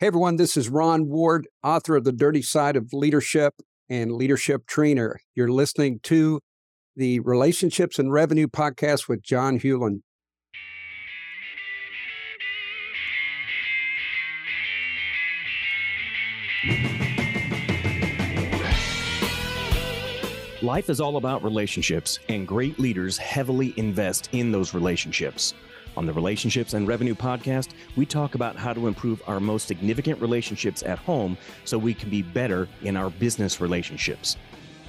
Hey everyone, this is Ron Ward, author of The Dirty Side of Leadership and Leadership Trainer. You're listening to the Relationships and Revenue podcast with John Hewlin. Life is all about relationships, and great leaders heavily invest in those relationships. On the Relationships and Revenue podcast, we talk about how to improve our most significant relationships at home so we can be better in our business relationships.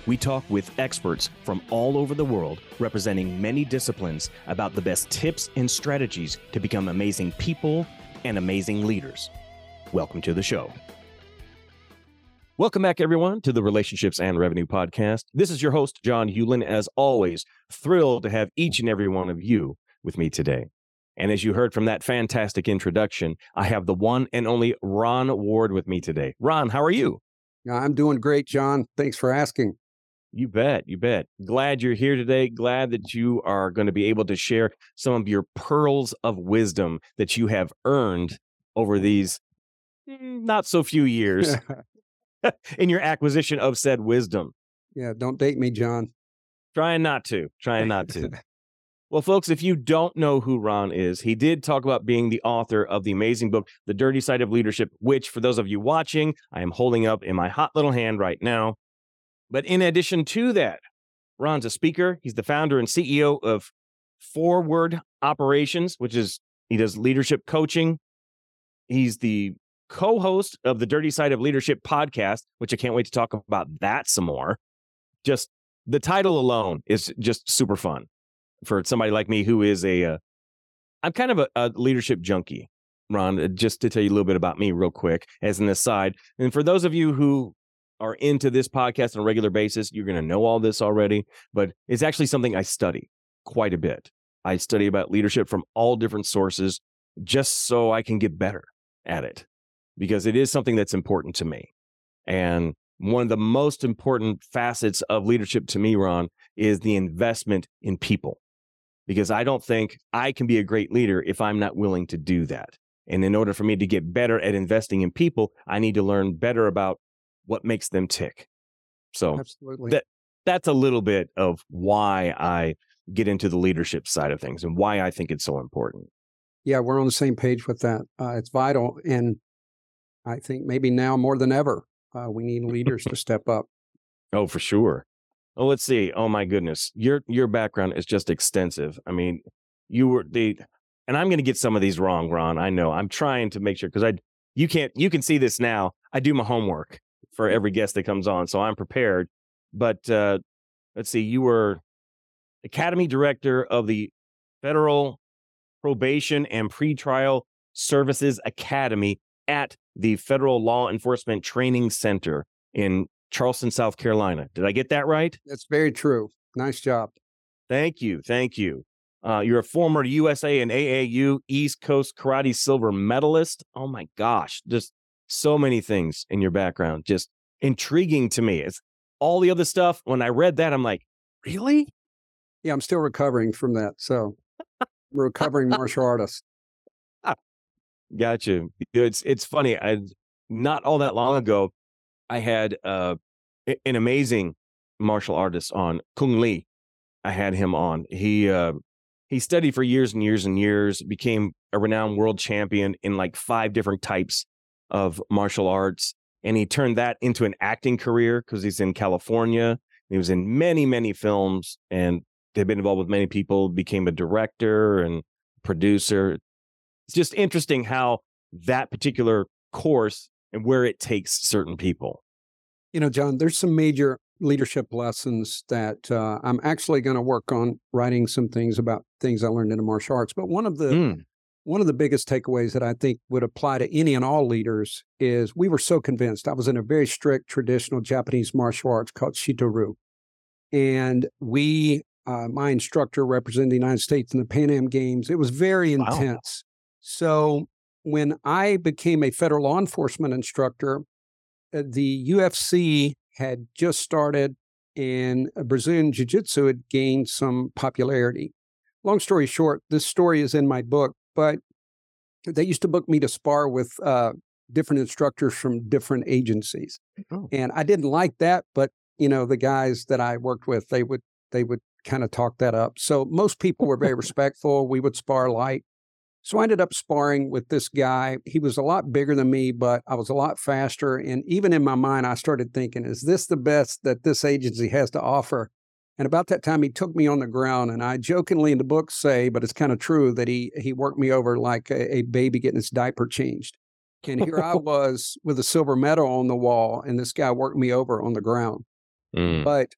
We talk with experts from all over the world representing many disciplines about the best tips and strategies to become amazing people and amazing leaders. Welcome to the show. Welcome back, everyone, to the Relationships and Revenue Podcast. This is your host, John Hewlin. As always, thrilled to have each and every one of you with me today. And as you heard from that fantastic introduction, I have the one and only Ron Ward with me today. Ron, how are you? I'm doing great, John. Thanks for asking. You bet. You bet. Glad you're here today. Glad that you are going to be able to share some of your pearls of wisdom that you have earned over these mm, not so few years in your acquisition of said wisdom. Yeah, don't date me, John. Trying not to. Trying not to. well, folks, if you don't know who Ron is, he did talk about being the author of the amazing book, The Dirty Side of Leadership, which, for those of you watching, I am holding up in my hot little hand right now. But in addition to that, Ron's a speaker. He's the founder and CEO of 4Ward Operations, which is he does leadership coaching. He's the co host of the Dirty Side of Leadership podcast, which I can't wait to talk about that some more. Just the title alone is just super fun for somebody like me who is a, uh, I'm kind of a, a leadership junkie, Ron, uh, just to tell you a little bit about me real quick as an aside. And for those of you who are into this podcast on a regular basis, you're going to know all this already, but it's actually something I study quite a bit. I study about leadership from all different sources just so I can get better at it because it is something that's important to me. And one of the most important facets of leadership to me, Ron, is the investment in people. Because I don't think I can be a great leader if I'm not willing to do that. And in order for me to get better at investing in people, I need to learn better about what makes them tick. So Absolutely. that that's a little bit of why I get into the leadership side of things and why I think it's so important. Yeah, we're on the same page with that. Uh, it's vital. And I think maybe now more than ever, uh, we need leaders to step up. Oh, for sure. Oh, let's see. Oh my goodness, your your background is just extensive. I mean, you were the, and I'm going to get some of these wrong, Ron. I know. I'm trying to make sure because I, you can't, you can see this now. I do my homework for every guest that comes on, so I'm prepared. But uh, let's see, you were Academy Director of the Federal Probation and Pretrial Services Academy at the Federal Law Enforcement Training Center in Charleston, South Carolina. Did I get that right? That's very true. Nice job. Thank you. Thank you. Uh, you're a former USA and AAU East Coast Karate silver medalist. Oh my gosh, just so many things in your background, just intriguing to me. It's all the other stuff. When I read that, I'm like, really? Yeah, I'm still recovering from that. So, recovering martial artist. Gotcha. It's it's funny. I not all that long ago, I had uh, an amazing martial artist on Cung Le. I had him on. He uh, he studied for years and years and years. Became a renowned world champion in like five different types of martial arts, and he turned that into an acting career because he's in California. He was in many many films and they'd been involved with many people. Became a director and producer it's just interesting how that particular course and where it takes certain people. You know, John, there's some major leadership lessons that uh, I'm actually going to work on writing some things about things I learned in the martial arts. But one of the mm. one of the biggest takeaways that I think would apply to any and all leaders is we were so convinced. I was in a very strict traditional Japanese martial arts called Shito-ryu, and we, uh, my instructor represented the United States in the Pan Am Games. It was very wow. intense. So when I became a federal law enforcement instructor, uh, the UFC had just started and Brazilian Jiu Jitsu had gained some popularity. Long story short, this story is in my book, but they used to book me to spar with uh, different instructors from different agencies. Oh. And I didn't like that, but you know, the guys that I worked with, they would they would kind of talk that up. So most people were very respectful. We would spar light. So I ended up sparring with this guy. He was a lot bigger than me, but I was a lot faster. And even in my mind, I started thinking, is this the best that this agency has to offer? And about that time, he took me on the ground, and I jokingly in the book say, but it's kind of true that he he worked me over like a, a baby getting his diaper changed. And here I was with a silver medal on the wall, and this guy worked me over on the ground. Mm. But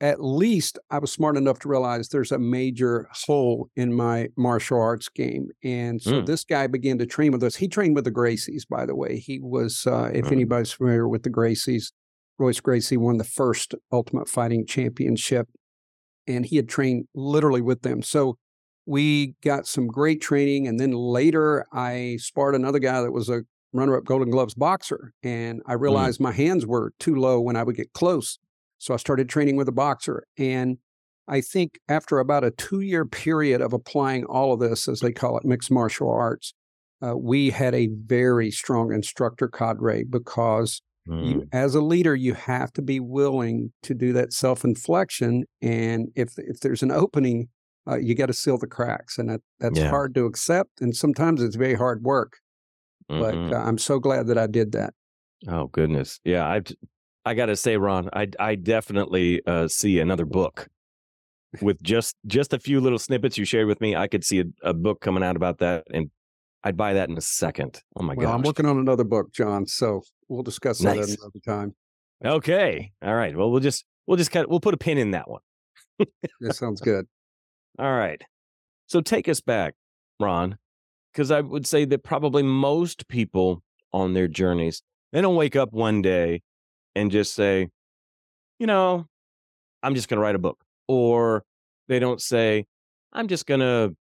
at least I was smart enough to realize there's a major hole in my martial arts game. And so Mm. this guy began to train with us. He trained with the Gracies, by the way. He was, uh, if Mm. anybody's familiar with the Gracies, Royce Gracie won the first Ultimate Fighting Championship, and he had trained literally with them. So we got some great training. And then later, I sparred another guy that was a runner up Golden Gloves boxer. And I realized my hands were too low when I would get close. So I started training with a boxer. And I think after about a two year period of applying all of this, as they call it, mixed martial arts, uh, we had a very strong instructor cadre because Mm. you, as a leader, you have to be willing to do that self inflection. And if if there's an opening, uh, you got to seal the cracks, and that that's Yeah. hard to accept. And sometimes it's very hard work. But Mhm. uh, I'm so glad that I did that. oh goodness, yeah. I I got to say, Ron, I I definitely uh, see another book with just just a few little snippets you shared with me. I could see a, a book coming out about that, and I'd buy that in a second. Oh my well, I'm gosh. working on another book, John. So we'll discuss that Nice. another time. Okay, all right. Well, we'll just we'll just of we'll put a pin in that one. That sounds good. All right. So take us back, Ron, because I would say that probably most people on their journeys, they don't wake up one day and just say, you know, I'm just going to write a book. Or they don't say, I'm just going to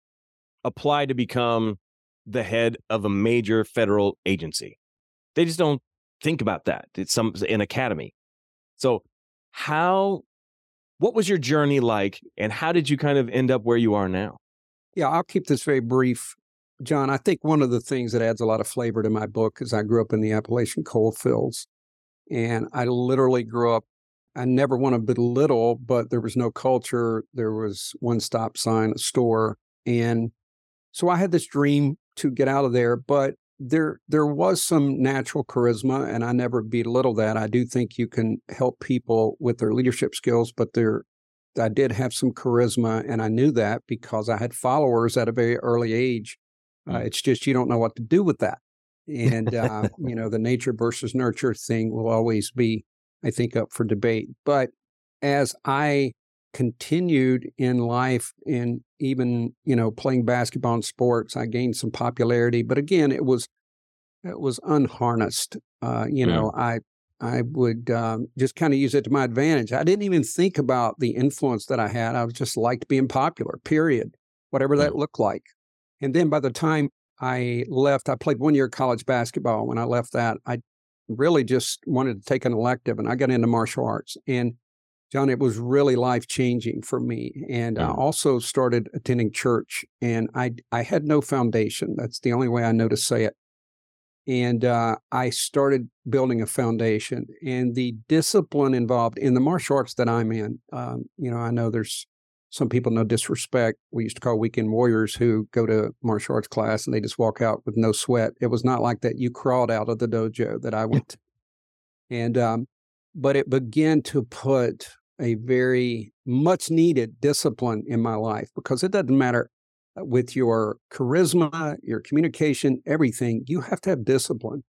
apply to become the head of a major federal agency. They just don't think about that. It's some an academy. So how what was your journey like and how did you kind of end up where you are now? Yeah, I'll keep this very brief. John, I think one of the things that adds a lot of flavor to my book is I grew up in the Appalachian coal fields. And I literally grew up, I never want to belittle, but there was no culture. There was one stop sign, a store. And so I had this dream to get out of there, but there there was some natural charisma and I never belittle that. I do think you can help people with their leadership skills, but there I did have some charisma, and I knew that because I had followers at a very early age. Uh, Mm. it's just you don't know what to do with that, and uh, you know the nature versus nurture thing will always be, I think, up for debate. But as I continued in life, and even you know playing basketball and sports, I gained some popularity. But again, it was it was unharnessed. Uh, you Mm. know, I I would um, just kind of use it to my advantage. I didn't even think about the influence that I had. I was just liked being popular, period, whatever that looked like. And then by the time I left, I played one year of college basketball. When I left that, I really just wanted to take an elective and I got into martial arts. And John, it was really life changing for me. And I Mm. also started attending church and I, I had no foundation. That's the only way I know to say it and uh, I started building a foundation. And the discipline involved in the martial arts that I'm in, um, you know, I know there's some people no disrespect. We used to call weekend warriors who go to martial arts class and they just walk out with no sweat. It was not like that. You crawled out of the dojo that I went to, and um, but it began to put a very much needed discipline in my life because it doesn't matter uh, with your charisma, your communication, everything, you have to have discipline.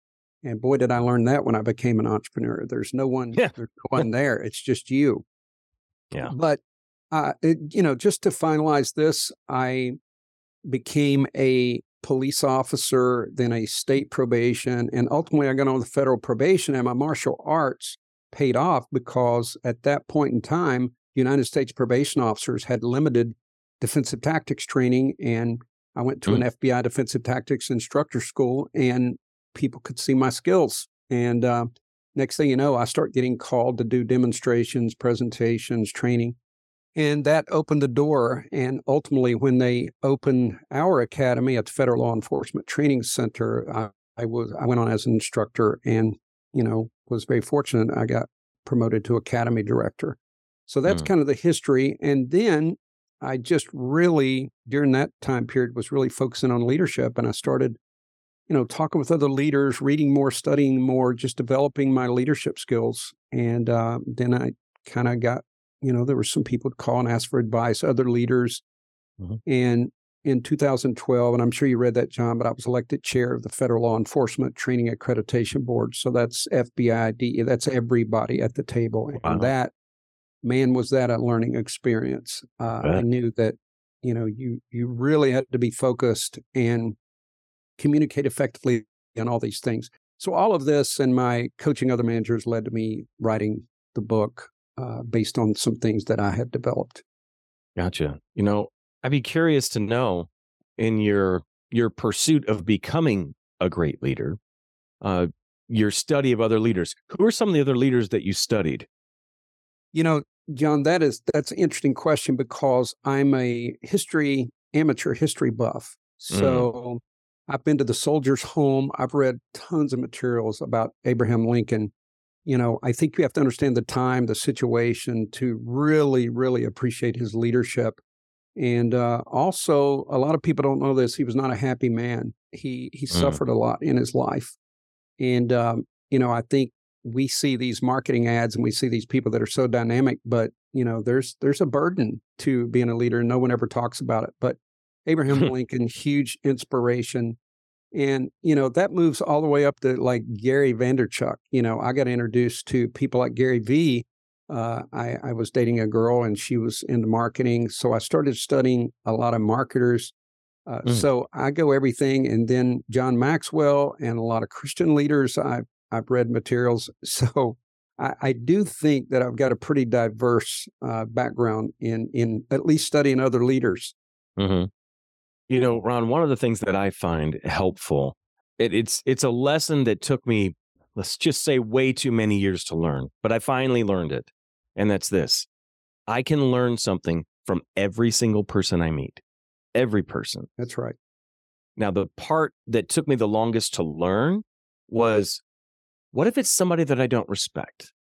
And boy, did I learn that when I became an entrepreneur. There's no one, Yeah. there's no one there. It's just you. Yeah. But, uh, it, you know, just to finalize this, I became a police officer, then a state probation, and ultimately I got on the federal probation. And my martial arts paid off because at that point in time, United States probation officers had limited defensive tactics training. And I went to an FBI defensive tactics instructor school, and people could see my skills. And uh, next thing you know, I start getting called to do demonstrations, presentations, training. And that opened the door. And ultimately, when they opened our academy at the Federal Law Enforcement Training Center, I I was I went on as an instructor and you know was very fortunate. I got promoted to academy director. So that's mm. kind of the history. And then I just really during that time period was really focusing on leadership, and I started you know, talking with other leaders, reading more, studying more, just developing my leadership skills. And uh, then I kind of got, you know, there were some people to call and ask for advice, other leaders. Mm-hmm. And in 2012, and I'm sure you read that, John, but I was elected chair of the Federal Law Enforcement Training Accreditation Board. So that's FBI, DE, that's everybody at the table. Wow. And that, man, was that a learning experience. Uh, I knew that, you know, you you really had to be focused and communicate effectively and all these things. So all of this and my coaching other managers led to me writing the book uh, based on some things that I had developed. Gotcha. You know, I'd be curious to know in your your pursuit of becoming a great leader, uh, your study of other leaders. Who are some of the other leaders that you studied? You know, John, that is that's an interesting question because I'm a history amateur history buff. Mm. So mm. I've been to the Soldiers Home. I've read tons of materials about Abraham Lincoln. You know, I think you have to understand the time, the situation to really, really appreciate his leadership. And uh, also, a lot of people don't know this. He was not a happy man. He he mm. suffered a lot in his life, and um, you know, I think we see these marketing ads and we see these people that are so dynamic, but you know, there's there's a burden to being a leader, and no one ever talks about it. But Abraham Lincoln, huge inspiration. And, you know, that moves all the way up to like Gary Vaynerchuk. You know, I got introduced to people like Gary Vee. Uh, I, I was dating a girl and she was into marketing. So I started studying a lot of marketers. Uh, mm. So I go everything. And then John Maxwell and a lot of Christian leaders, I've, I've read materials. So I, I do think that I've got a pretty diverse uh, background in, in at least studying other leaders. Mm-hmm. You know, Ron, one of the things that I find helpful, it, it's it's a lesson that took me, let's just say, way too many years to learn, but I finally learned it. And that's this. I can learn something from every single person I meet. Every person. That's right. Now, the part that took me the longest to learn was what if it's somebody that I don't respect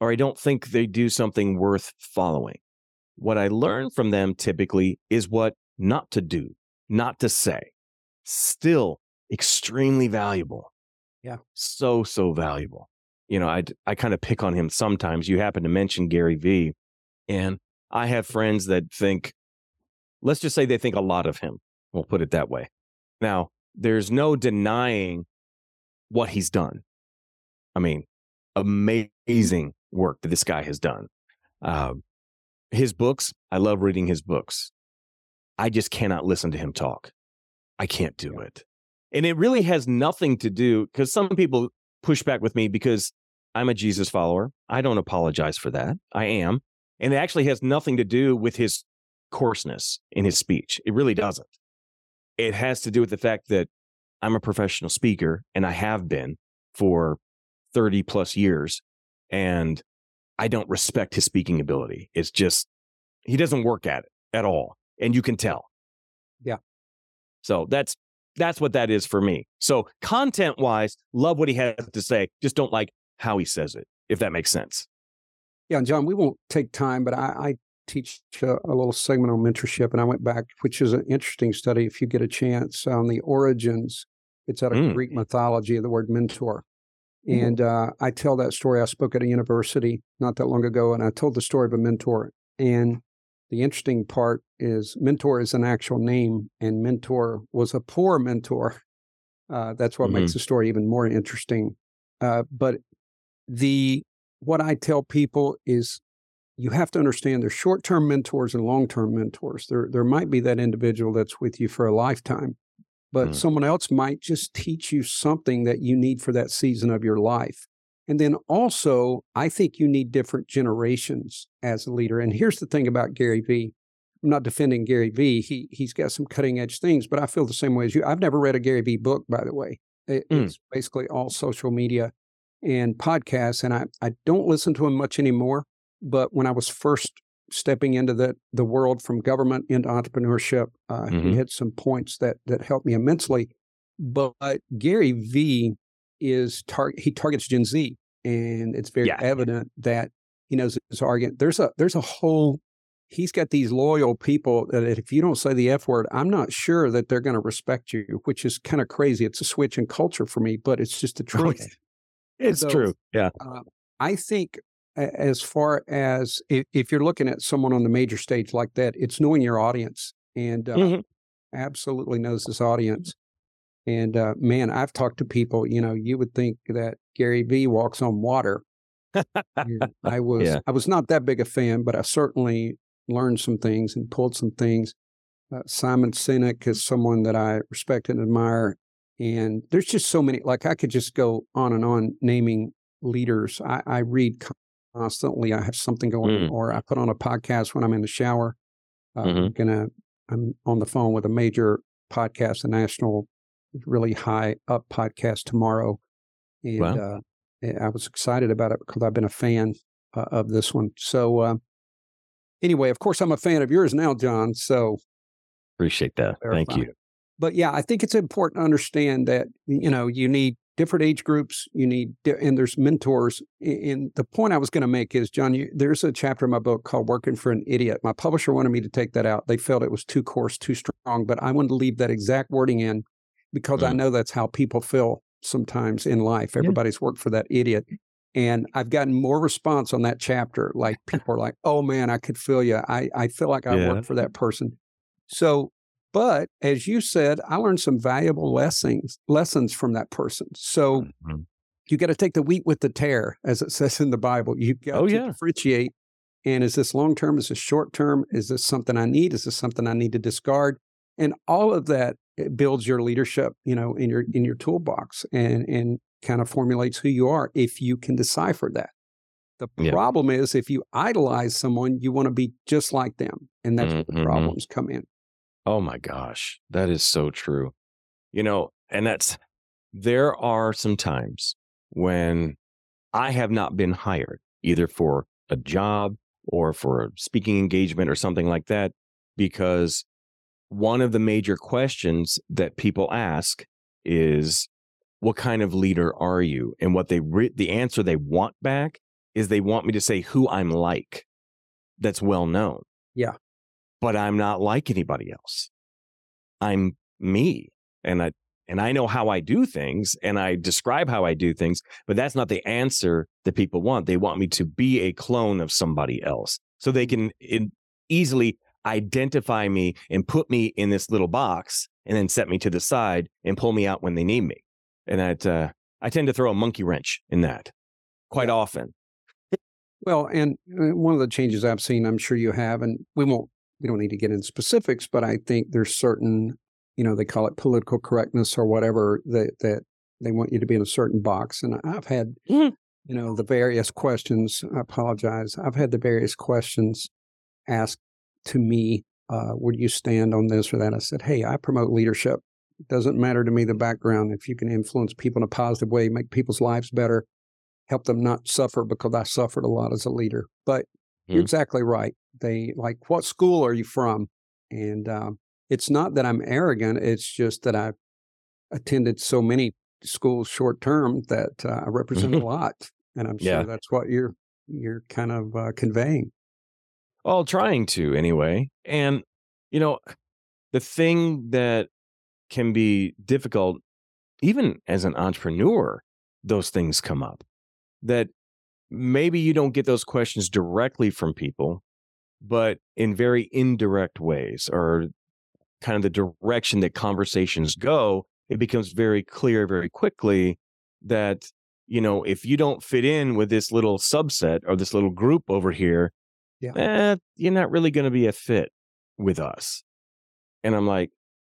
or I don't think they do something worth following? What I learn from them typically is what not to do not to say, still extremely valuable. Yeah. So, so valuable. You know, I, I kind of pick on him sometimes. You happen to mention Gary Vee, and I have friends that think, let's just say they think a lot of him. We'll put it that way. Now, there's no denying what he's done. I mean, amazing work that this guy has done. Uh, his books, I love reading his books. I just cannot listen to him talk. I can't do it. And it really has nothing to do because some people push back with me because I'm a Jesus follower. I don't apologize for that. I am. And it actually has nothing to do with his coarseness in his speech. It really doesn't. It has to do with the fact that I'm a professional speaker and I have been for 30 plus years. And I don't respect his speaking ability. It's just, he doesn't work at it at all and you can tell. Yeah. So that's that's what that is for me. So content wise, love what he has to say. Just don't like how he says it, if that makes sense. Yeah, and John, we won't take time, but I, I teach a, a, little segment on mentorship, and I went back, which is an interesting study. If you get a chance on the origins, it's out of mm. Greek mythology of the word mentor. Mm-hmm. And uh, I tell that story. I spoke at a university not that long ago, and I told the story of a mentor. And the interesting part is mentor is an actual name, and mentor was a poor mentor. Uh, that's what mm-hmm. makes the story even more interesting. Uh, but the what I tell people is you have to understand there's short-term mentors and long-term mentors. There there might be that individual that's with you for a lifetime, but mm. someone else might just teach you something that you need for that season of your life. And then also, I think you need different generations as a leader. And here's the thing about Gary Vee. I'm not defending Gary Vee. He he's got some cutting edge things, but I feel the same way as you. I've never read a Gary Vee book, by the way. It, mm. It's basically all social media and podcasts, and I I don't listen to him much anymore. But when I was first stepping into the the world from government into entrepreneurship, uh, mm-hmm. he had some points that that helped me immensely. but, but Gary Vee is tar- he targets Gen Z, and it's very yeah. evident that he knows his argument. There's a there's a whole he's got these loyal people that if you don't say the F word, I'm not sure that they're going to respect you, which is kind of crazy. It's a switch in culture for me, but it's just the truth. It's so, true. Yeah. Uh, I think as far as if, if, you're looking at someone on the major stage like that, it's knowing your audience and uh, mm-hmm. absolutely knows this audience. And uh, man, I've talked to people, you know, you would think that Gary Vee walks on water. I was yeah. I was not that big a fan, but I certainly learned some things and pulled some things. Uh, Simon Sinek is someone that I respect and admire. And there's just so many, like I could just go on and on naming leaders. I, I read constantly. I have something going mm. or I put on a podcast when I'm in the shower. Uh, mm-hmm. I'm gonna, I'm on the phone with a major podcast, a national, really high up podcast tomorrow. And wow. uh, I was excited about it because I've been a fan uh, of this one. So, uh, anyway, of course, I'm a fan of yours now, John. So appreciate that. Thank you. But yeah, I think it's important to understand that you know you need different age groups. You need and there's mentors. And the point I was going to make is, John, you, there's a chapter in my book called "Working for an Idiot." My publisher wanted me to take that out. They felt it was too coarse, too strong, but I wanted to leave that exact wording in because mm. I know that's how people feel sometimes in life. Everybody's yeah. worked for that idiot. And I've gotten more response on that chapter. Like people are like, oh man, I could feel you. I, I feel like I yeah. work for that person. So, but as you said, I learned some valuable lessons lessons from that person. So mm-hmm. you got to take the wheat with the tare, as it says in the Bible. You got oh, to yeah. differentiate. And is this long term? Is this short term? Is this something I need? Is this something I need to discard? And all of that builds your leadership, you know, in your in your toolbox. And and kind of formulates who you are if you can decipher that. The yeah. problem is if you idolize someone, you want to be just like them. And that's mm-hmm. where the mm-hmm. problems come in. Oh my gosh. That is so true. You know, and that's there are some times when I have not been hired either for a job or for a speaking engagement or something like that because one of the major questions that people ask is what kind of leader are you? And what they re- the answer they want back is they want me to say who I'm like. That's well known. Yeah. But I'm not like anybody else. I'm me. And I and I know how I do things and I describe how I do things, but that's not the answer that people want. They want me to be a clone of somebody else so they can in, easily identify me and put me in this little box and then set me to the side and pull me out when they need me and that uh, I tend to throw a monkey wrench in that quite yeah. often. Well, and uh, one of the changes I've seen, I'm sure you have, and we won't, we don't need to get in specifics, but I think there's certain, you know, they call it political correctness or whatever that that they want you to be in a certain box. And I've had, mm-hmm. you know, the various questions. I apologize. I've had the various questions asked to me. Uh, would you stand on this or that? I said, hey, I promote leadership It doesn't matter to me the background. If you can influence people in a positive way, make people's lives better, help them not suffer because I suffered a lot as a leader. But mm-hmm. you're exactly right. They like, what school are you from? And um, it's not that I'm arrogant. It's just that I've attended so many schools short term that uh, I represent a mm-hmm. lot, and I'm sure yeah. that's what you're you're kind of uh, conveying. Well, trying to anyway. And you know, the thing that can be difficult, even as an entrepreneur, those things come up. That maybe you don't get those questions directly from people, but in very indirect ways or kind of the direction that conversations go, it becomes very clear very quickly that, you know, if you don't fit in with this little subset or this little group over here, yeah. eh, you're not really going to be a fit with us. And I'm like,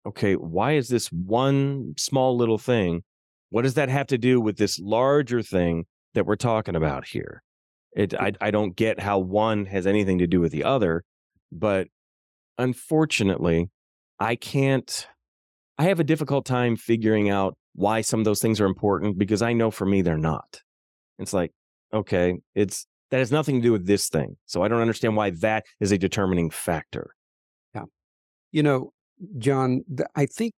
okay, why is this one small little thing? What does that have to do with this larger thing that we're talking about here? It, I, I don't get how one has anything to do with the other, but unfortunately, I can't. I have a difficult time figuring out why some of those things are important because I know for me they're not. It's like, okay, it's that has nothing to do with this thing. So I don't understand why that is a determining factor. Yeah. You know, John, I think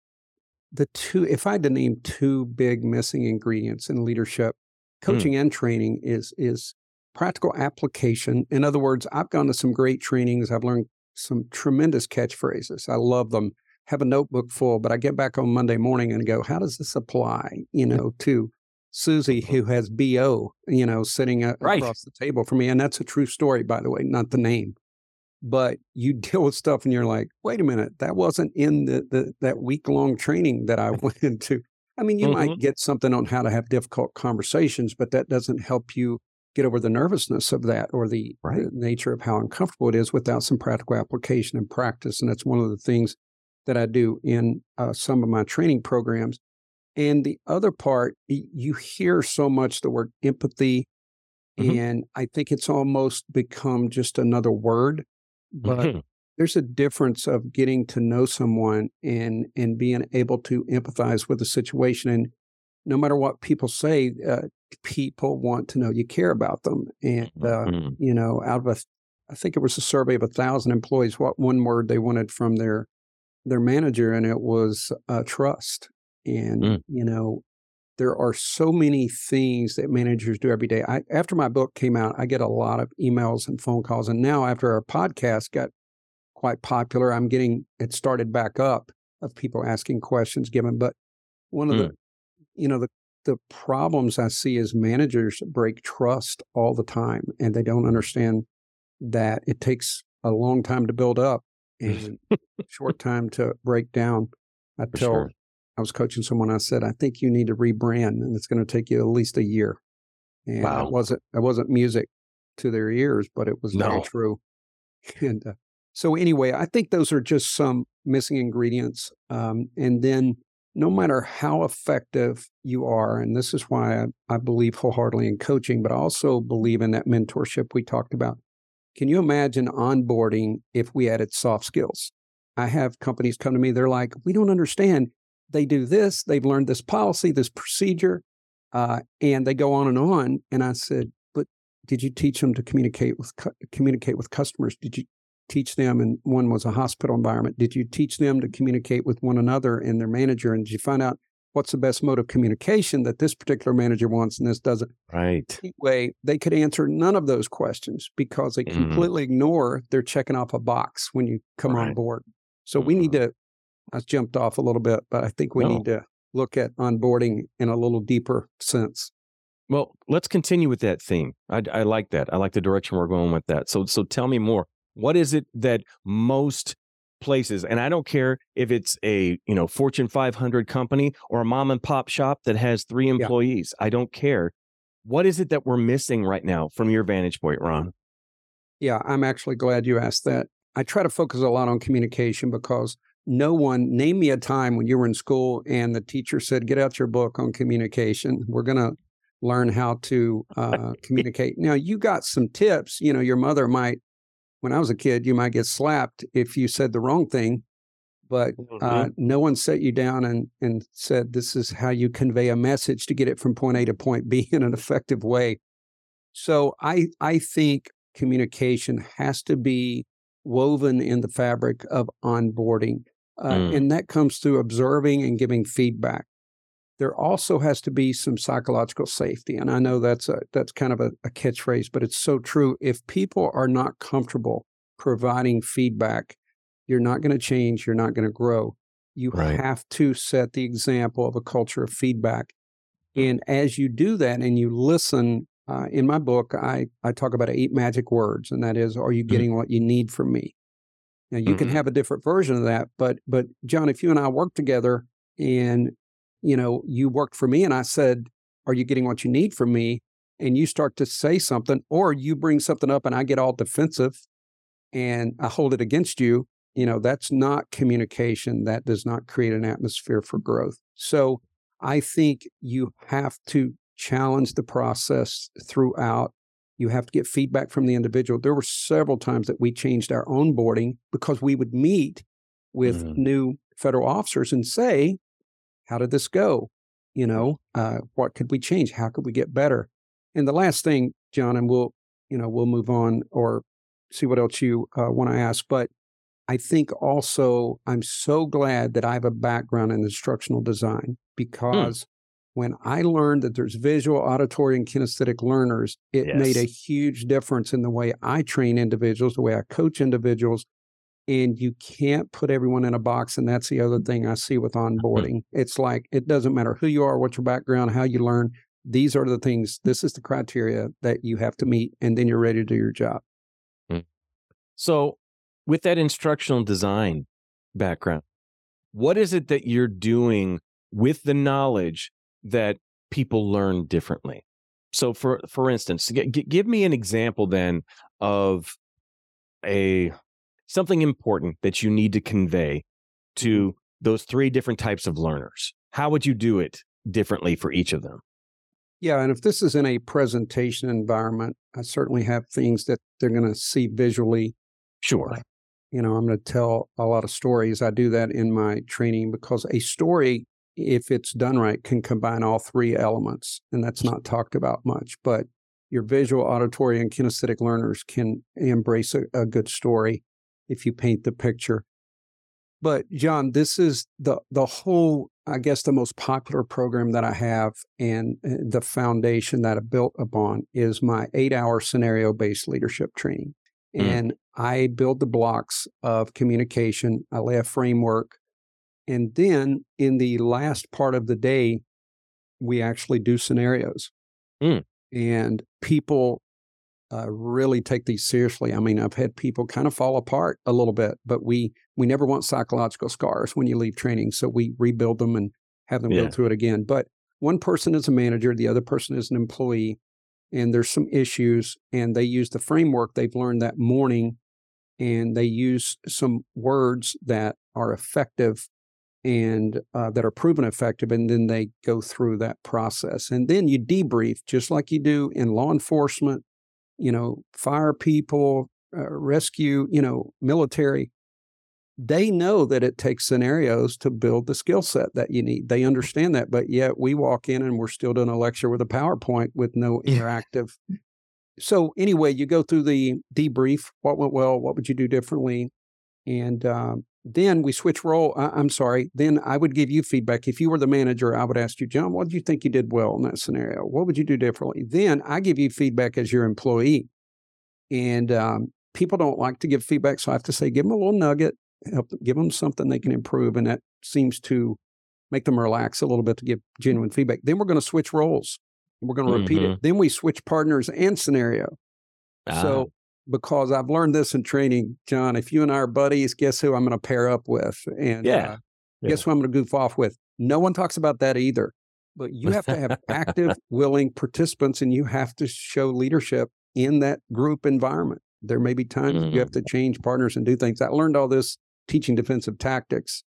the two, if I had to name two big missing ingredients in leadership, coaching mm. and training is is practical application. In other words, I've gone to some great trainings. I've learned some tremendous catchphrases. I love them. Have a notebook full, but I get back on Monday morning and go, how does this apply, you know, to Susie who has BO, you know, sitting right. across the table from me. And that's a true story, by the way, not the name but you deal with stuff and you're like, wait a minute, that wasn't in the, the that week long training that I went into. I mean, you mm-hmm. might get something on how to have difficult conversations, but that doesn't help you get over the nervousness of that or the, right. the nature of how uncomfortable it is without some practical application and practice. And that's one of the things that I do in uh, some of my training programs. And the other part, you hear so much the word empathy, mm-hmm. and I think it's almost become just another word but mm-hmm. there's a difference of getting to know someone and and being able to empathize with the situation and no matter what people say uh, people want to know you care about them and uh, mm-hmm. you know out of a i think it was a survey of a thousand employees what one word they wanted from their their manager and it was uh, trust and mm. you know there are so many things that managers do every day. I, after my book came out, I get a lot of emails and phone calls. And now, after our podcast got quite popular, I'm getting it started back up of people asking questions given. But one of mm. the, you know, the, the problems I see is managers break trust all the time and they don't understand that it takes a long time to build up and short time to break down. I For tell sure. I was coaching someone. I said, I think you need to rebrand, and it's going to take you at least a year. And wow. it wasn't it wasn't music to their ears, but it was no. very true. And uh, so, anyway, I think those are just some missing ingredients. Um, and then, no matter how effective you are, and this is why I, I believe wholeheartedly in coaching, but I also believe in that mentorship we talked about. Can you imagine onboarding if we added soft skills? I have companies come to me, they're like, we don't understand they do this, they've learned this policy, this procedure, uh, and they go on and on. And I said, but did you teach them to communicate with communicate with customers? Did you teach them? And one was a hospital environment. Did you teach them to communicate with one another and their manager? And did you find out what's the best mode of communication that this particular manager wants and this doesn't? Right. Anyway, they could answer none of those questions because they mm-hmm. completely ignore they're checking off a box when you come right. on board. So mm-hmm. we need mm-hmm. to I jumped off a little bit, but I think we no. need to look at onboarding in a little deeper sense. Well, let's continue with that theme. I, I, like that. I like the direction we're going with that. So, so tell me more. What is it that most places, and I don't care if it's a you know Fortune 500 company or a mom and pop shop that has three employees. Yeah. I don't care. What is it that we're missing right now from your vantage point, Ron? Yeah, I'm actually glad you asked that. I try to focus a lot on communication because no one name me a time when you were in school and the teacher said get out your book on communication. We're going to learn how to uh, communicate. Now you got some tips. You know your mother might when i was a kid you might get slapped if you said the wrong thing but uh, mm-hmm. no one set you down and, and said this is how you convey a message to get it from point a to point b in an effective way. So i i think communication has to be woven in the fabric of onboarding uh, mm. And that comes through observing and giving feedback. There also has to be some psychological safety. And I know that's a, that's kind of a, a catchphrase, but it's so true. If people are not comfortable providing feedback, you're not going to change, you're not going to grow. You right. have to set the example of a culture of feedback. And as you do that and you listen, uh, in my book, I, I talk about eight magic words, and that is, are you mm. getting mm what you need from me? Now you mm-hmm. can have a different version of that, but but John, if you and I work together and you know you worked for me and I said, "Are you getting what you need from me?" and you start to say something, or you bring something up and I get all defensive and I hold it against you, you know that's not communication. That does not create an atmosphere for growth. So I think you have to challenge the process throughout you have to get feedback from the individual. There were several times that we changed our onboarding because we would meet with mm-hmm. new federal officers and say, How did this go? You know, uh, what could we change? How could we get better? And the last thing, John, and we'll, you know, we'll move on or see what else you uh, want to ask. But I think also I'm so glad that I have a background in instructional design Hmm. because when I learned that there's visual, auditory, and kinesthetic learners, it made a huge difference in the way I train individuals, the way I coach individuals. And you can't put everyone in a box. And that's the other thing I see with mm-hmm. onboarding. It's like it doesn't matter who you are, what your background, how you learn. These are the things, this is the criteria that you have to meet, and then you're ready to do your job. Mm. So, with that instructional design background, what is it that you're doing with the knowledge that people learn differently? So, for for instance, g- g- give me an example then of a something important that you need to convey mm-hmm. to those three different types of learners. How would you do it differently for each of them? Yeah, and if this is in a presentation environment, I certainly have things that they're going to see visually. Sure. You know, I'm going to tell a lot of stories. I do that in my training because a story, if it's done right, can combine all three elements. And that's not talked about much. But your visual, auditory, and kinesthetic learners can embrace a, a good story if you paint the picture. But John, this is the the whole, I guess, the most popular program that I have, and uh, the foundation that I built upon is my eight-hour scenario-based leadership training. Mm. And I build the blocks of communication. I lay a framework, and then in the last part of the day, we actually do scenarios. Mm. And people uh, really take these seriously. I mean, I've had people kind of fall apart a little bit, but we we never want psychological scars when you leave training, so we rebuild them and have them Yeah. go through it again. But one person is a manager, the other person is an employee, and there's some issues, and they use the framework they've learned that morning, and they use some words that are effective and uh, that are proven effective, and then they go through that process, and then you debrief just like you do in law enforcement you know, fire people, uh, rescue, you know, military, they know that it takes scenarios to build the skill set that you need. They understand that, but yet we walk in and we're still doing a lecture with a PowerPoint with no Yeah. interactive. So anyway, you go through the debrief. What went well? What would you do differently? And um, then we switch role. I, I'm sorry. Then I would give you feedback. If you were the manager, I would ask you, John, what do you think you did well in that scenario? What would you do differently? Then I give you feedback as your employee. And um, people don't like to give feedback. So I have to say, give them a little nugget, help them, give them something they can improve. And that seems to make them relax a little bit to give genuine feedback. Then we're going to switch roles. We're going to repeat it. Then we switch partners and scenario. Ah, So, because I've learned this in training, John, if you and I are buddies, guess who I'm going to pair up with? And Yeah. uh, guess who I'm going to goof off with? No one talks about that either. But you have to have active, willing participants and you have to show leadership in that group environment. There may be times you have to change partners and do things. I learned all this teaching defensive tactics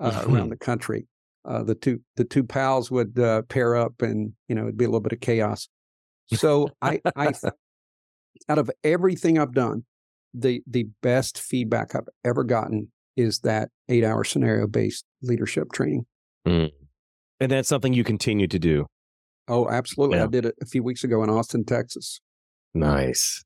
uh, around the country. Uh, the two the two pals would uh, pair up, and you know it'd be a little bit of chaos. So I, I out of everything I've done, the the best feedback I've ever gotten is that eight hour scenario based leadership training. Mm. And that's something you continue to do. Oh, absolutely! Yeah. I did it a few weeks ago in Austin, Texas. Nice.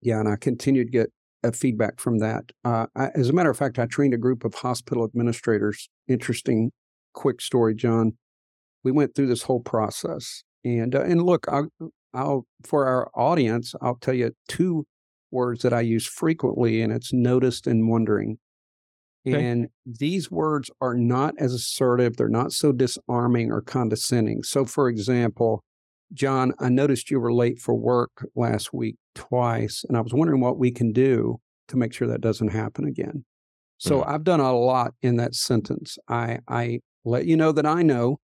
Yeah, and I continue to get uh, feedback from that. Uh, I, as a matter of fact, I trained a group of hospital administrators. Interesting, quick story, John. We went through this whole process, and uh, and look, I'll, I'll for our audience, I'll tell you two words that I use frequently, and it's noticed and wondering. Okay. And these words are not as assertive; they're not so disarming or condescending. So, for example, John, I noticed you were late for work last week twice, and I was wondering what we can do to make sure that doesn't happen again. So. I've done a lot in that sentence. I I let you know that I know,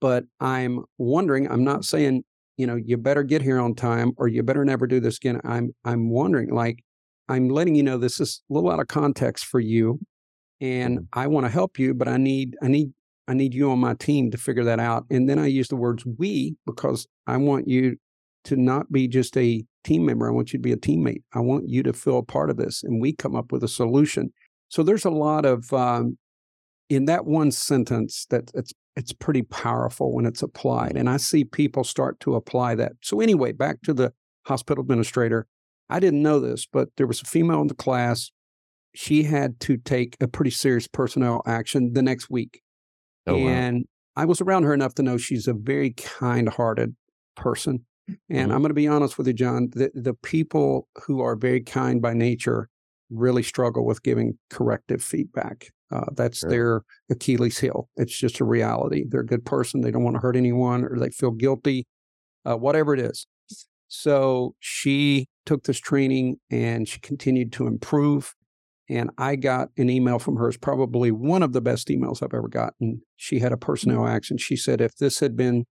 but I'm wondering, I'm not saying, you know, you better get here on time or you better never do this again. I'm I'm wondering, like, I'm letting you know this is a little out of context for you. And I want to help you, but I need I need I need you on my team to figure that out. And then I use the words we because I want you to not be just a team member. I want you to be a teammate. I want you to feel a part of this. And we come up with a solution. So there's a lot of um, in that one sentence that it's it's pretty powerful when it's applied. And I see people start to apply that. So anyway, back to the hospital administrator. I didn't know this, but there was a female in the class. she had to take a pretty serious personnel action the next week. Oh, and wow. I was around her enough to know she's a very kind hearted person. And mm-hmm. I'm going to be honest with you, John, the, the people who are very kind by nature really struggle with giving corrective feedback. Uh, that's sure. their Achilles heel. It's just a reality. They're a good person. They don't want to hurt anyone or they feel guilty, uh, whatever it is. So she took this training and she continued to improve. And I got an email from her. It's probably one of the best emails I've ever gotten. She had a personnel mm-hmm. action. She said, if this had been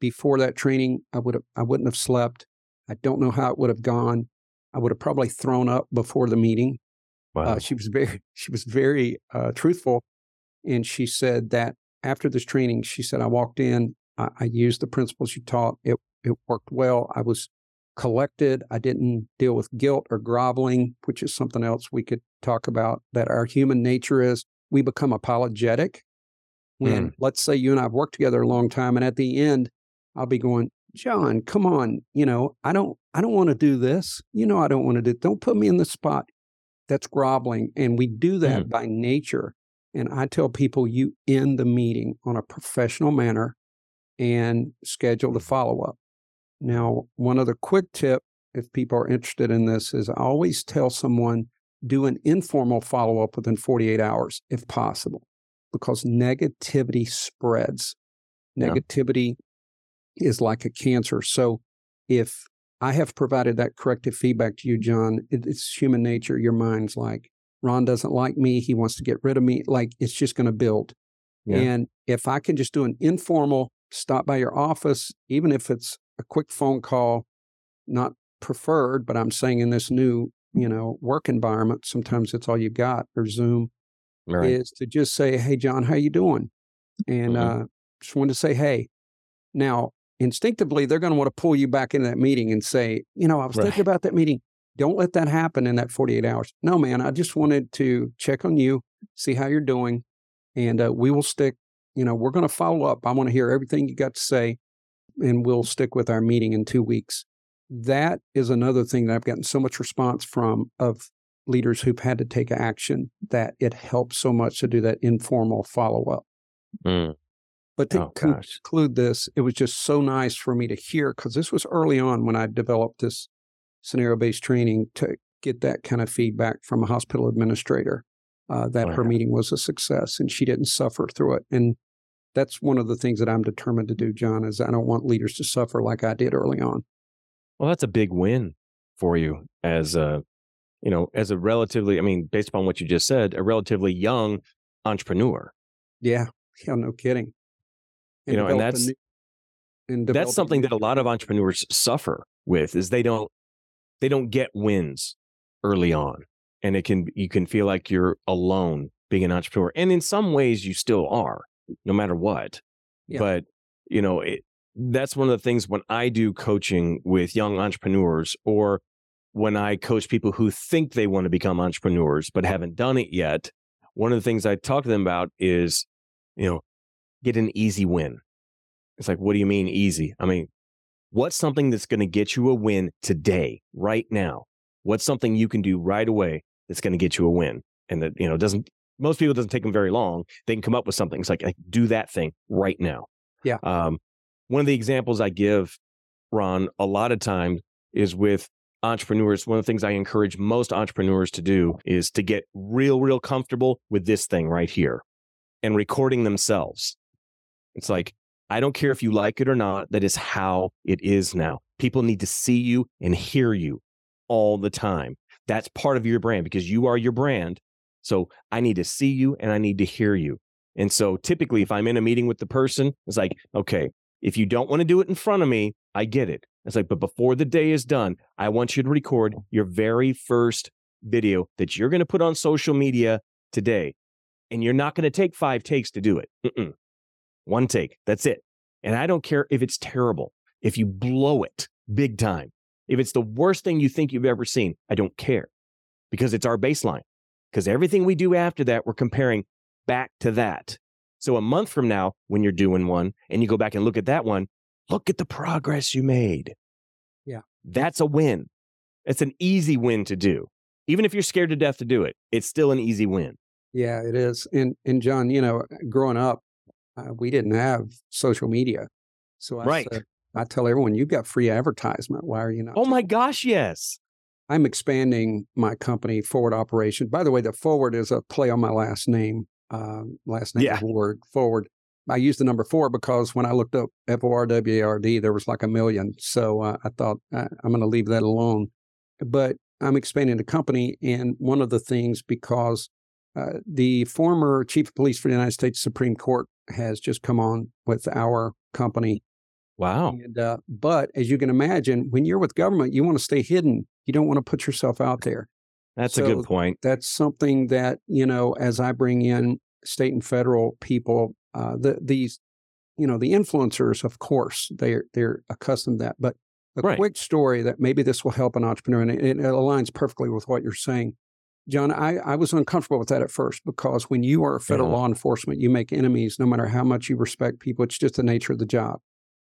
before that training, I would have I wouldn't have slept. I don't know how it would have gone. I would have probably thrown up before the meeting. Uh, wow. Uh, she was very she was very uh, truthful, and she said that after this training, she said I walked in, I, I used the principles you taught. It it worked well. I was collected. I didn't deal with guilt or groveling, which is something else we could talk about. That our human nature is we become apologetic when, mm. let's say, you and I have worked together a long time, and at the end, I'll be going, John, come on, you know, I don't, I don't want to do this. You know, I don't want to do. Don't put me in the spot. That's groveling, and we do that mm. by nature. And I tell people, you end the meeting on a professional manner and schedule the follow up. Now, one other quick tip, if people are interested in this, is I always tell someone do an informal follow up within 48 hours if possible, because negativity spreads. Negativity yeah. is like a cancer. So if I have provided that corrective feedback to you, John, it, it's human nature. Your mind's like, Ron doesn't like me. He wants to get rid of me. Like it's just going to build. Yeah. And if I can just do an informal stop by your office, even if it's a quick phone call, not preferred, but I'm saying in this new, you know, work environment, sometimes it's all you got or Zoom, right. is to just say, "Hey, John, how you doing?" And mm-hmm. uh, just wanted to say, "Hey." Now, instinctively, they're going to want to pull you back into that meeting and say, "You know, I was right. thinking about that meeting." Don't let that happen in that 48 hours. No, man, I just wanted to check on you, see how you're doing, and uh, we will stick. You know, we're going to follow up. I want to hear everything you got to say and we'll stick with our meeting in two weeks. That is another thing that I've gotten so much response from of leaders who've had to take action that it helps so much to do that informal follow up. Mm. But to oh, conclude this, it was just so nice for me to hear because this was early on when I developed this scenario based training to get that kind of feedback from a hospital administrator uh, that oh, her yeah. meeting was a success and she didn't suffer through it. And that's one of the things that I'm determined to do, John, is I don't want leaders to suffer like I did early on. Well, that's a big win for you as a, you know, as a relatively, I mean, based upon what you just said, a relatively young entrepreneur. Yeah. Yeah. No kidding. You know, and that's, new, that's something that a lot of entrepreneurs suffer with is they don't, they don't get wins early on. And it can, you can feel like you're alone being an entrepreneur. And in some ways you still are no matter what. Yeah. But, you know, it, that's one of the things when I do coaching with young entrepreneurs or when I coach people who think they want to become entrepreneurs but haven't done it yet. One of the things I talk to them about is, you know, get an easy win. It's like, what do you mean easy? I mean, what's something that's going to get you a win today, right now? What's something you can do right away that's going to get you a win? And that, you know, doesn't most people doesn't take them very long. They can come up with something. It's like, like do that thing right now. Yeah. Um, one of the examples I give, Ron, a lot of times is with entrepreneurs. One of the things I encourage most entrepreneurs to do is to get real, real comfortable with this thing right here and recording themselves. It's like, I don't care if you like it or not. That is how it is now. People need to see you and hear you all the time. That's part of your brand because you are your brand so I need to see you and I need to hear you. And so typically, if I'm in a meeting with the person, it's like, okay, if you don't want to do it in front of me, I get it. It's like, but before the day is done, I want you to record your very first video that you're going to put on social media today. And you're not going to take five takes to do it. Mm-mm. One take. That's it. And I don't care if it's terrible, if you blow it big time, if it's the worst thing you think you've ever seen, I don't care because it's our baseline because everything we do after that, we're comparing back to that. So a month from now, when you're doing one and you go back and look at that one, look at the progress you made. Yeah. That's a win. It's an easy win to do. even if you're scared to death to do it, it's still an easy win. Yeah, it is. And and John, you know, growing up, uh, we didn't have social media, so I right. Said, I tell everyone, you've got free advertisement. Why are you not? Oh my gosh, yes. I'm expanding my company, 4Ward Operation. By the way, the Forward is a play on my last name. Uh, last name yeah. word Forward. I used the number four because when I looked up F O R W A R D, there was like a million. So uh, I thought uh, I'm going to leave that alone. But I'm expanding the company, and one of the things because uh, the former chief of police for the United States Supreme Court has just come on with our company. Wow. And, uh, but as you can imagine, when you're with government, you want to stay hidden. You don't want to put yourself out there. That's so a good point. That's something that, you know, as I bring in state and federal people, uh, the, these, you know, the influencers, of course, they're, they're accustomed to that. But a right. quick story that maybe this will help an entrepreneur, and it, it aligns perfectly with what you're saying. John, I, I was uncomfortable with that at first because when you are federal yeah. law enforcement, you make enemies no matter how much you respect people. It's just the nature of the job.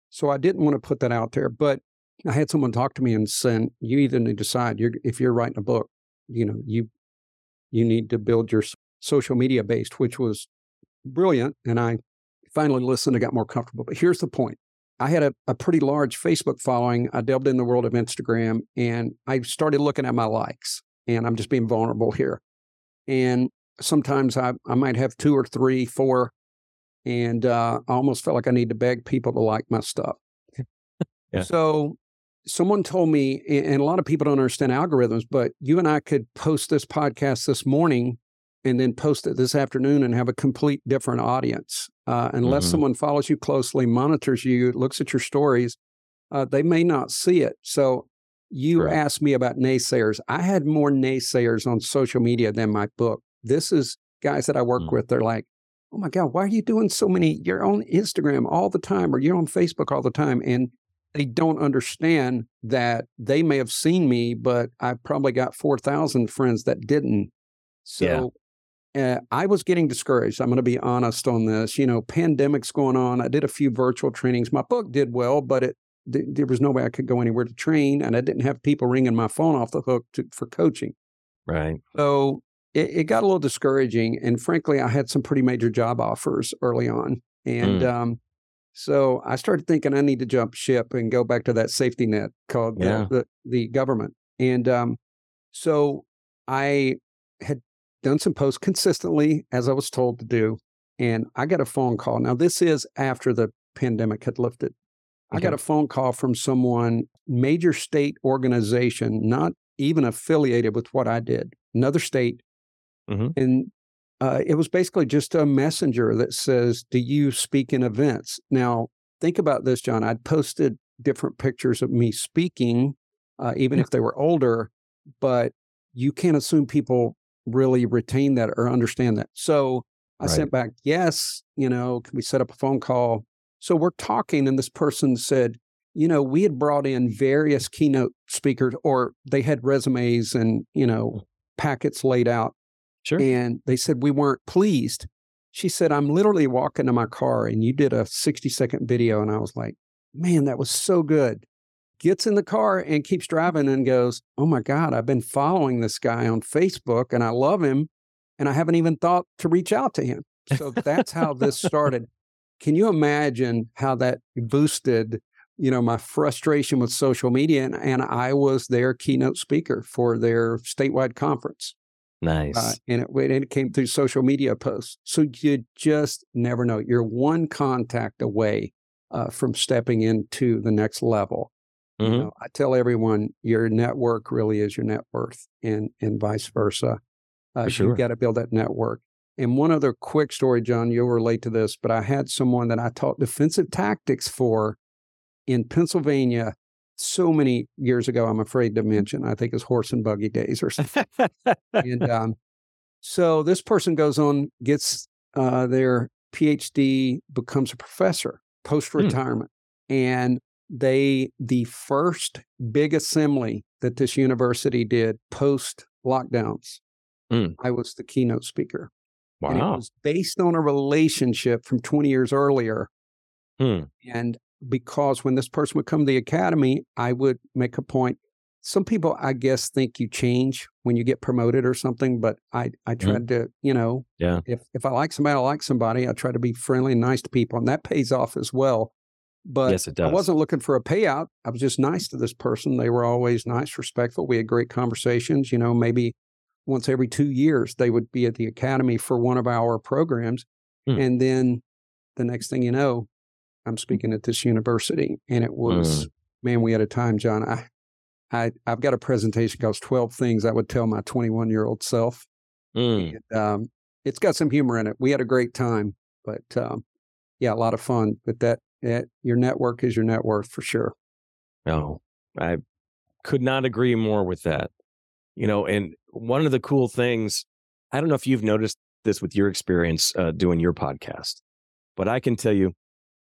So I didn't want to put that out there. But I had someone talk to me and said, you either need to decide you're, if you're writing a book, you know, you you need to build your social media based, which was brilliant. And I finally listened and got more comfortable. But here's the point. I had a, a pretty large Facebook following. I delved in the world of Instagram and I started looking at my likes and I'm just being vulnerable here. And sometimes I, I might have two or three, four, and uh, I almost felt like I need to beg people to like my stuff. yeah. So someone told me, and a lot of people don't understand algorithms, but you and I could post this podcast this morning and then post it this afternoon and have a complete different audience. Uh, unless Mhm. someone follows you closely, monitors you, looks at your stories, uh, they may not see it. So you Correct. asked me about naysayers. I had more naysayers on social media than my book. This is guys that I work Mm. with. They're like, oh my God, why are you doing so many? You're on Instagram all the time or you're on Facebook all the time. And they don't understand that they may have seen me, but I probably got 4,000 friends that didn't. So uh, I was getting discouraged. I'm going to be honest on this. You know, pandemic's going on. I did a few virtual trainings. My book did well, but it th- there was no way I could go anywhere to train, and I didn't have people ringing my phone off the hook to, for coaching. Right. So it, it got a little discouraging. And frankly, I had some pretty major job offers early on. And um, so I started thinking I need to jump ship and go back to that safety net called Yeah. the, the, the government. And um, so I had done some posts consistently as I was told to do. And I got a phone call. Now, this is after the pandemic had lifted. I got a phone call from someone, major state organization, not even affiliated with what I did, another state. Mhm. And uh, it was basically just a messenger that says, Do you speak in events? Now, think about this, John. I'd posted different pictures of me speaking, uh, even if they were older, but you can't assume people really retain that or understand that. So I Right. sent back, Yes, you know, can we set up a phone call? So we're talking, and this person said, you know, we had brought in various keynote speakers, or they had resumes and, you know, packets laid out. Sure. And they said, we weren't pleased. She said, I'm literally walking to my car and you did a 60 second video. And I was like, man, that was so good. Gets in the car and keeps driving and goes, oh my God, I've been following this guy on Facebook and I love him. And I haven't even thought to reach out to him. So that's how this started. Can you imagine how that boosted, you know, my frustration with social media? And, and I was their keynote speaker for their statewide conference. Nice. Uh, and, it, and it came through social media posts. So you just never know. You're one contact away uh, from stepping into the next level. You Mhm. know, I tell everyone your network really is your net worth, and and vice versa. Uh, sure. You've got to build that network. And one other quick story, John, you'll relate to this, but I had someone that I taught defensive tactics for in Pennsylvania so many years ago. I'm afraid to mention. I think it's horse and buggy days or something. and um, so this person goes on, gets uh, their PhD, becomes a professor post retirement, and they the first big assembly that this university did post lockdowns. Mm. I was the keynote speaker. And it was based on a relationship from 20 years earlier. Hmm. And because when this person would come to the academy, I would make a point. some people, I guess, think you change when you get promoted or something. But I, I Mm-hmm. tried to, you know, Yeah. if if I like somebody, I like somebody. I try to be friendly and nice to people, and that pays off as well. But yes, it does. I wasn't looking for a payout. I was just nice to this person. They were always nice, respectful. We had great conversations. You know, maybe once every two years they would be at the academy for one of our programs, Hmm. and then the next thing you know, I'm speaking at this university, and it was Hmm. man, we had a time, John. I, I I've got a presentation called 12 Things I Would Tell My 21 year old self. Mm. And, um, it's got some humor in it. We had a great time, but um, yeah, a lot of fun. But that, that your network is your net worth for sure. No, I could not agree more with that. You know, and one of the cool things, I don't know if you've noticed this with your experience uh, doing your podcast, but I can tell you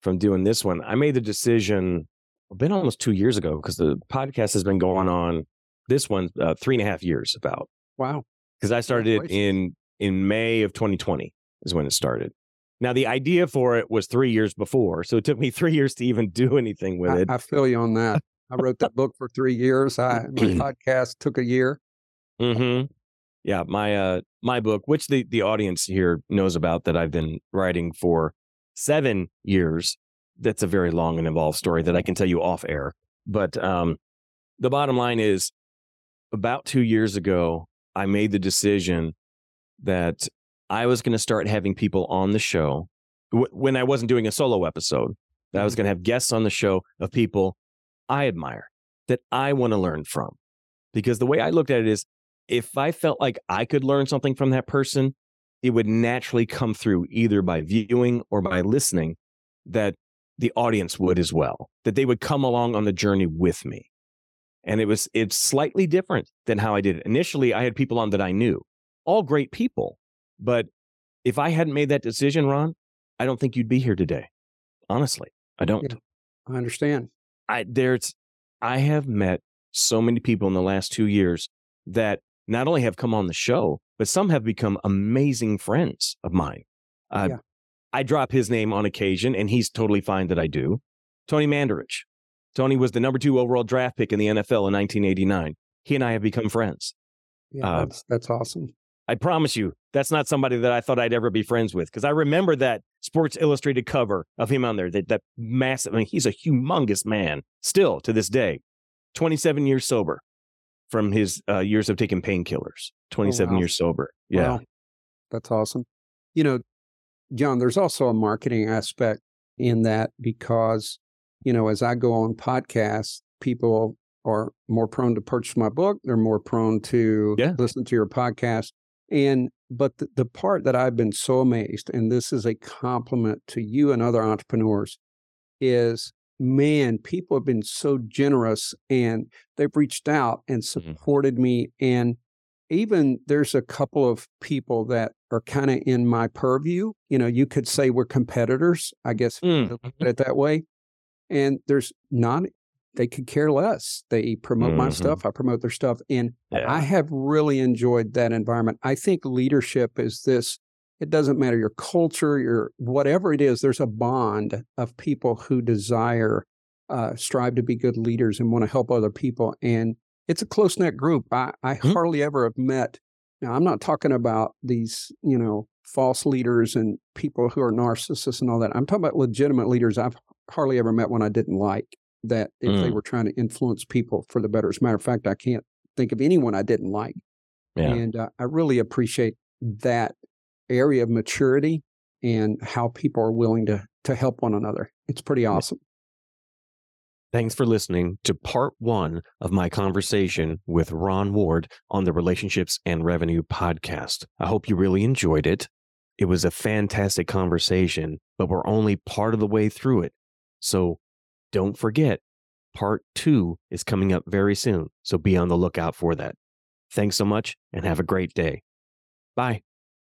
from doing this one, I made the decision, been almost two years ago because the podcast has been going on. This one, uh, three and a half years about Wow. because I started it in in May of 2020 is when it started. Now the idea for it was three years before, so it took me three years to even do anything with I, it. I feel you on that. I wrote that book for three years. I my podcast took a year. Hmm Yeah, my uh my book, which the the audience here knows about, that I've been writing for seven years. That's a very long and involved story that I can tell you off air. But um, the bottom line is, about two years ago, I made the decision that I was going to start having people on the show w- when I wasn't doing a solo episode. That I was Mhm. going to have guests on the show of people I admire that I want to learn from. Because the way I looked at it is if I felt like I could learn something from that person, it would naturally come through either by viewing or by listening that the audience would as well, that they would come along on the journey with me. And it was it's slightly different than how I did it. Initially, I had people on that I knew, all great people. But if I hadn't made that decision, Ron, I don't think you'd be here today. Honestly, I don't. Yeah. I understand. I there's I have met so many people in the last two years that not only have come on the show, but some have become amazing friends of mine. Uh, Yeah. I drop his name on occasion, and he's totally fine that I do. Tony Mandarich. Tony was the number two overall draft pick in the NFL in 1989. He and I have become friends. Yeah, Uh, that's that's awesome. I promise you, that's not somebody that I thought I'd ever be friends with because I remember that Sports Illustrated cover of him on there. That that massive. I mean, he's a humongous man still to this day. Twenty-seven years sober from his uh, years of taking painkillers. Twenty-seven wow. years sober. Yeah. Wow. That's awesome. You know, John, there's also a marketing aspect in that because, you know, as I go on podcasts, people are more prone to purchase my book. They're more prone to Yeah. listen to your podcast. And, but the, the part that I've been so amazed, and this is a compliment to you and other entrepreneurs, is man, people have been so generous and they've reached out and Mhm. supported me. And even there's a couple of people that are kind of in my purview. You know, you could say we're competitors, I guess, if you Mm. look at it that way. And there's not, they could care less. They promote my Mhm. stuff, I promote their stuff. And Yeah. I have really enjoyed that environment. I think leadership is this it doesn't matter your culture, your whatever it is, there's a bond of people who desire, uh, strive to be good leaders and want to help other people. And it's a close knit group. I, I Hmm. hardly ever have met. Now, I'm not talking about these, you know, false leaders and people who are narcissists and all that. I'm talking about legitimate leaders I've hardly ever met one I didn't like that if they Mm. were trying to influence people for the better. As a matter of fact, I can't think of anyone I didn't like. Yeah. And uh, I really appreciate that area of maturity and how people are willing to to help one another. It's pretty awesome. Thanks for listening to part one of my conversation with Ron Ward on the Relationships and Revenue podcast. I hope you really enjoyed it. It was a fantastic conversation, but we're only part of the way through it. So don't forget, part two is coming up very soon. So be on the lookout for that. Thanks so much and have a great day. Bye.